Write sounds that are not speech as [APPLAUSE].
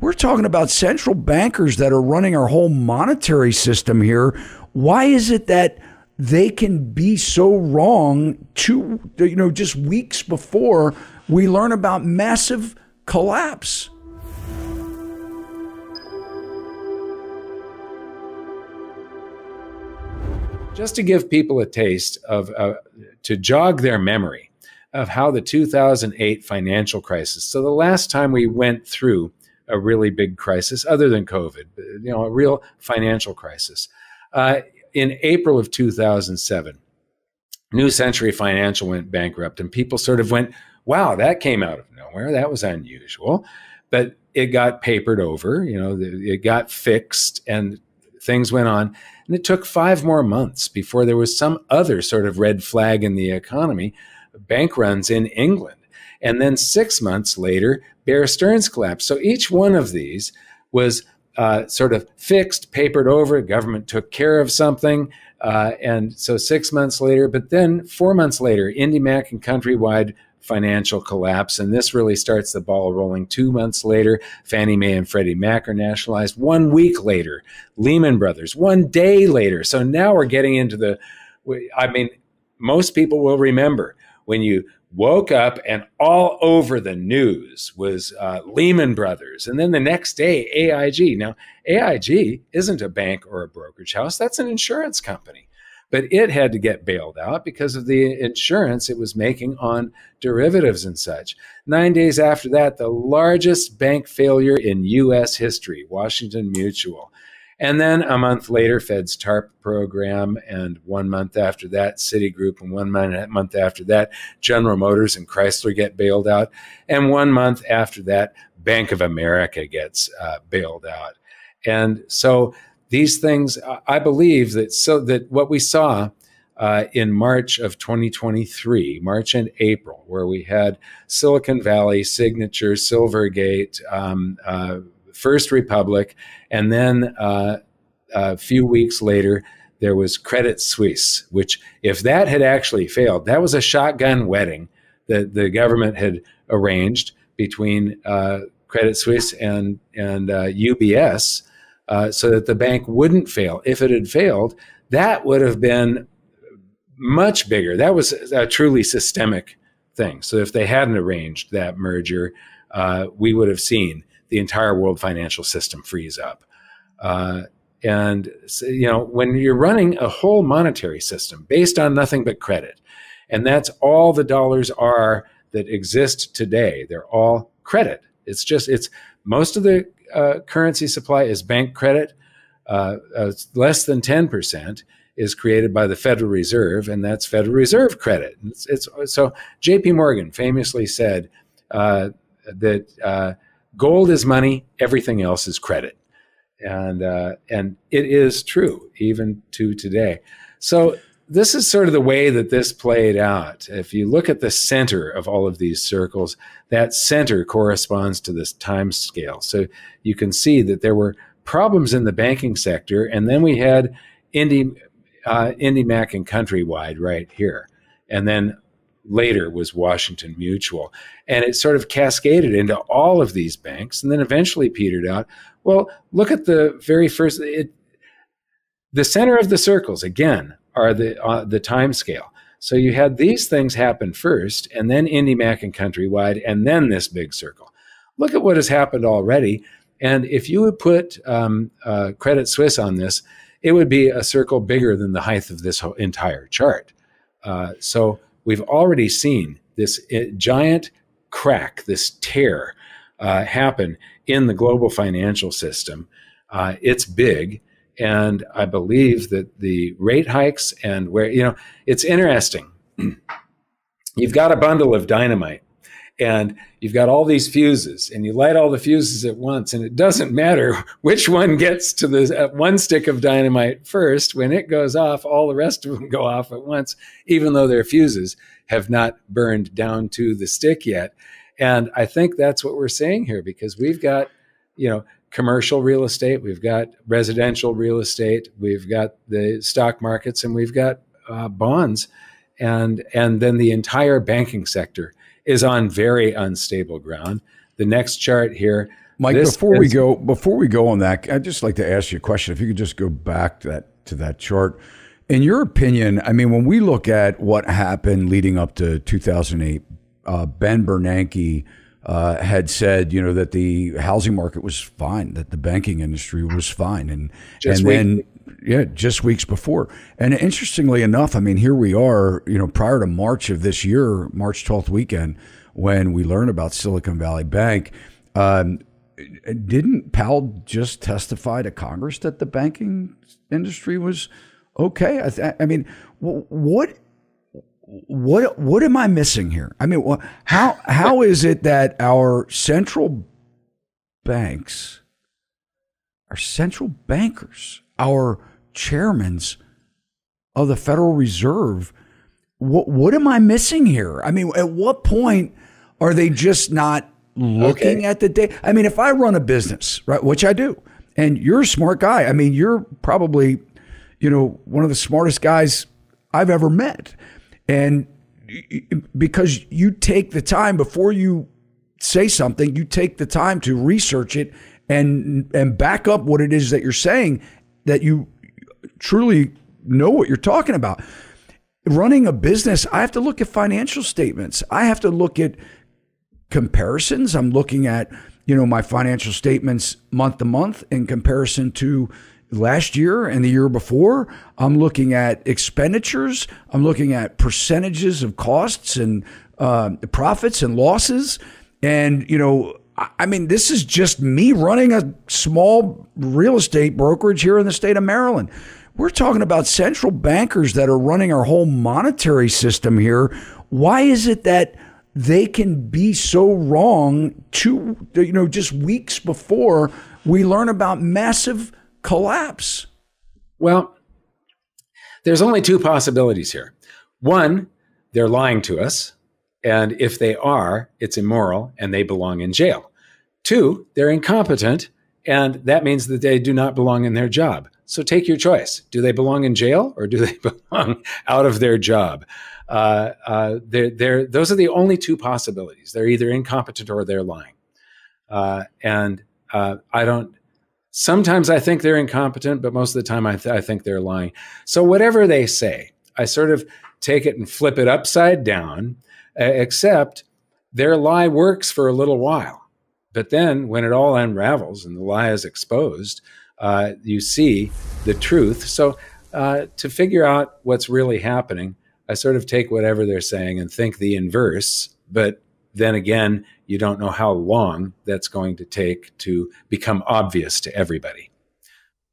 We're talking about central bankers that are running our whole monetary system here. Why is it that they can be so wrong two you know just weeks before we learn about massive collapse? Just to give people a taste of uh, to jog their memory of how the 2008 financial crisis. So the last time we went through a really big crisis, other than COVID, you know, a real financial crisis. Uh, in April of 2007, New Century Financial went bankrupt, and people sort of went, wow, that came out of nowhere. That was unusual. But it got papered over, you know, it got fixed, and things went on. And it took five more months before there was some other sort of red flag in the economy bank runs in England. And then six months later, Bear Stearns collapsed. So each one of these was uh, sort of fixed, papered over. Government took care of something. Uh, and so six months later, but then four months later, IndyMac and Countrywide financial collapse. And this really starts the ball rolling. Two months later, Fannie Mae and Freddie Mac are nationalized. One week later, Lehman Brothers. One day later. So now we're getting into the, I mean, most people will remember when you woke up and all over the news was uh, Lehman Brothers. And then the next day, AIG. Now, AIG isn't a bank or a brokerage house, that's an insurance company. But it had to get bailed out because of the insurance it was making on derivatives and such. Nine days after that, the largest bank failure in U.S. history, Washington Mutual. And then a month later, Fed's TARP program, and one month after that, Citigroup, and one month after that, General Motors and Chrysler get bailed out, and one month after that, Bank of America gets uh, bailed out. And so these things, I believe that so that what we saw uh, in March of 2023, March and April, where we had Silicon Valley, Signature, Silvergate, um, uh, First Republic, and then uh, a few weeks later, there was Credit Suisse, which, if that had actually failed, that was a shotgun wedding that the government had arranged between uh, Credit Suisse and, and uh, UBS uh, so that the bank wouldn't fail. If it had failed, that would have been much bigger. That was a truly systemic thing. So if they hadn't arranged that merger, uh, we would have seen the entire world financial system freeze up. Uh, and you know, when you're running a whole monetary system based on nothing but credit, and that's all the dollars are that exist today, they're all credit. It's just it's most of the uh, currency supply is bank credit. Uh, uh, less than ten percent is created by the Federal Reserve, and that's Federal Reserve credit. It's, it's so J.P. Morgan famously said uh, that uh, gold is money, everything else is credit. And, uh, and it is true even to today. So this is sort of the way that this played out. If you look at the center of all of these circles, that center corresponds to this time scale. So you can see that there were problems in the banking sector, and then we had Indy, uh, IndyMac and Countrywide right here. And then later was Washington Mutual. And it sort of cascaded into all of these banks and then eventually petered out. Well, look at the very first, it, the center of the circles, again, are the, uh, the time scale. So you had these things happen first, and then IndyMac and Countrywide, and then this big circle. Look at what has happened already. And if you would put um, uh, Credit Suisse on this, it would be a circle bigger than the height of this entire chart. Uh, so we've already seen this giant crack, this tear uh, happen in the global financial system. Uh, it's big. And I believe that the rate hikes and where, you know, it's interesting. [CLEARS THROAT] You've got a bundle of dynamite and you've got all these fuses and you light all the fuses at once and it doesn't matter [LAUGHS] which one gets to the uh, one stick of dynamite first. When it goes off all the rest of them go off at once even though their fuses have not burned down to the stick yet. And i think that's what we're saying here because we've got you know commercial real estate we've got residential real estate we've got the stock markets and we've got uh, bonds and and then the entire banking sector is on very unstable ground. The next chart here, Mike, before is, we go, before we go on that, I'd just like to ask you a question. If you could just go back to that to that chart, in your opinion, I mean, when we look at what happened leading up to 2008, uh, Ben Bernanke uh, had said, you know, that the housing market was fine, that the banking industry was fine, and just and then yeah, just weeks before. And interestingly enough, I mean, here we are, you know, prior to March of this year, March 12th weekend, when we learn about Silicon Valley Bank. Um, didn't Powell just testify to Congress that the banking industry was okay? I, th- I mean, what what what am I missing here? I mean, how how is it that our central banks, our central bankers, our chairmans of the Federal Reserve, what what am I missing here? I mean, at what point are they just not looking okay. at the day? I mean, if I run a business, right, which I do, and you're a smart guy. I mean, you're probably, you know, one of the smartest guys I've ever met. And because you take the time before you say something, you take the time to research it and and back up what it is that you're saying that you truly know what you're talking about. Running a business, I have to look at financial statements. I have to look at comparisons. I'm looking at, you know, my financial statements month to month in comparison to last year and the year before. I'm looking at expenditures. I'm looking at percentages of costs and uh, profits and losses. And, you know, I mean, this is just me running a small real estate brokerage here in the state of Maryland. We're talking about central bankers that are running our whole monetary system here. Why is it that they can be so wrong two, you know, just weeks before we learn about massive collapse? Well, there's only two possibilities here. One, they're lying to us. And if they are, it's immoral and they belong in jail. Two, they're incompetent. And that means that they do not belong in their job. So take your choice. Do they belong in jail or do they [LAUGHS] belong out of their job? Uh, uh, they're, they're, those are the only two possibilities. They're either incompetent or they're lying. Uh, and uh, I don't, Sometimes I think they're incompetent, but most of the time I, th- I think they're lying. So whatever they say, I sort of take it and flip it upside down, except their lie works for a little while. But then when it all unravels and the lie is exposed, uh, you see the truth. So uh, to figure out what's really happening, I sort of take whatever they're saying and think the inverse, but then again, you don't know how long that's going to take to become obvious to everybody.